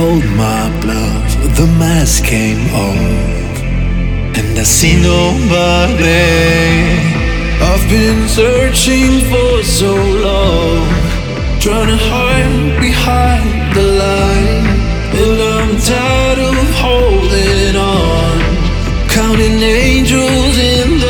cold my bluff, the mask came off, and I see nobody. I've been searching for so long, trying to hide behind the line, and I'm tired of holding on, counting angels in the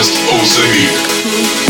Just Ozenik.